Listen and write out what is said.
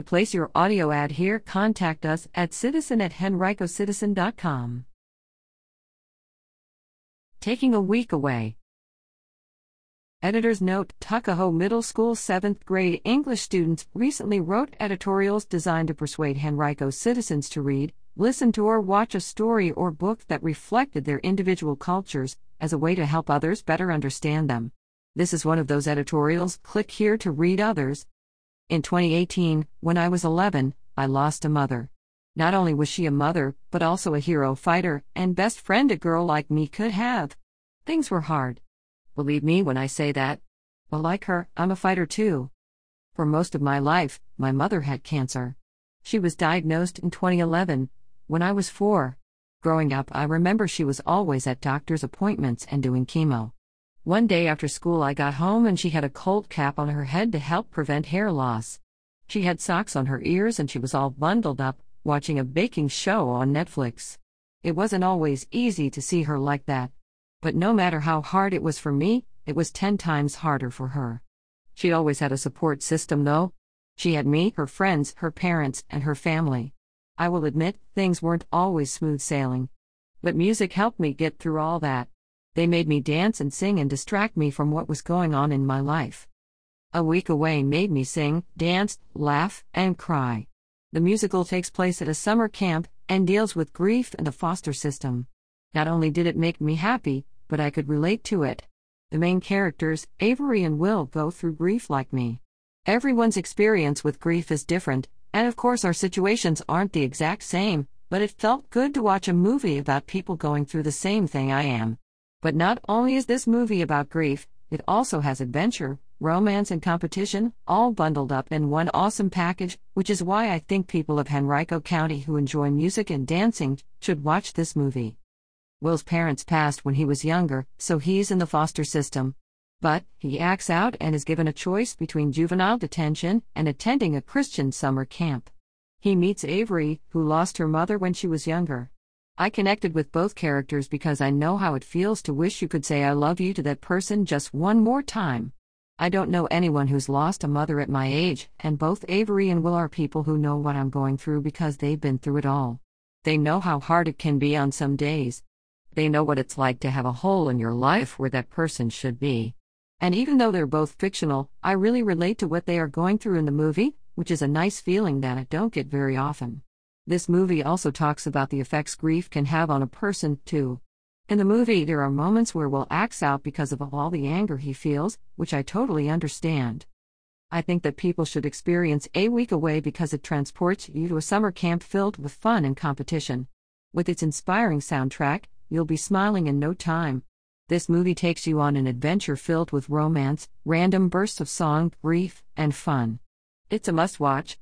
To place your audio ad here, contact us at citizen at henricocitizen.com. Taking a week away. Editor's note Tuckahoe Middle School 7th grade English students recently wrote editorials designed to persuade Henrico citizens to read, listen to, or watch a story or book that reflected their individual cultures as a way to help others better understand them. This is one of those editorials. Click here to read others. In 2018, when I was 11, I lost a mother. Not only was she a mother, but also a hero fighter and best friend a girl like me could have. Things were hard. Believe me when I say that. Well, like her, I'm a fighter too. For most of my life, my mother had cancer. She was diagnosed in 2011, when I was four. Growing up, I remember she was always at doctor's appointments and doing chemo. One day after school, I got home and she had a cold cap on her head to help prevent hair loss. She had socks on her ears and she was all bundled up, watching a baking show on Netflix. It wasn't always easy to see her like that. But no matter how hard it was for me, it was 10 times harder for her. She always had a support system, though. She had me, her friends, her parents, and her family. I will admit, things weren't always smooth sailing. But music helped me get through all that. They made me dance and sing and distract me from what was going on in my life. A week away made me sing, dance, laugh, and cry. The musical takes place at a summer camp and deals with grief and the foster system. Not only did it make me happy, but I could relate to it. The main characters, Avery and Will, go through grief like me. Everyone's experience with grief is different, and of course, our situations aren't the exact same, but it felt good to watch a movie about people going through the same thing I am. But not only is this movie about grief, it also has adventure, romance, and competition, all bundled up in one awesome package, which is why I think people of Henrico County who enjoy music and dancing should watch this movie. Will's parents passed when he was younger, so he's in the foster system. But, he acts out and is given a choice between juvenile detention and attending a Christian summer camp. He meets Avery, who lost her mother when she was younger. I connected with both characters because I know how it feels to wish you could say I love you to that person just one more time. I don't know anyone who's lost a mother at my age, and both Avery and Will are people who know what I'm going through because they've been through it all. They know how hard it can be on some days, they know what it's like to have a hole in your life where that person should be. And even though they're both fictional, I really relate to what they are going through in the movie, which is a nice feeling that I don't get very often. This movie also talks about the effects grief can have on a person, too. In the movie, there are moments where Will acts out because of all the anger he feels, which I totally understand. I think that people should experience A Week Away because it transports you to a summer camp filled with fun and competition. With its inspiring soundtrack, you'll be smiling in no time. This movie takes you on an adventure filled with romance, random bursts of song, grief, and fun. It's a must watch.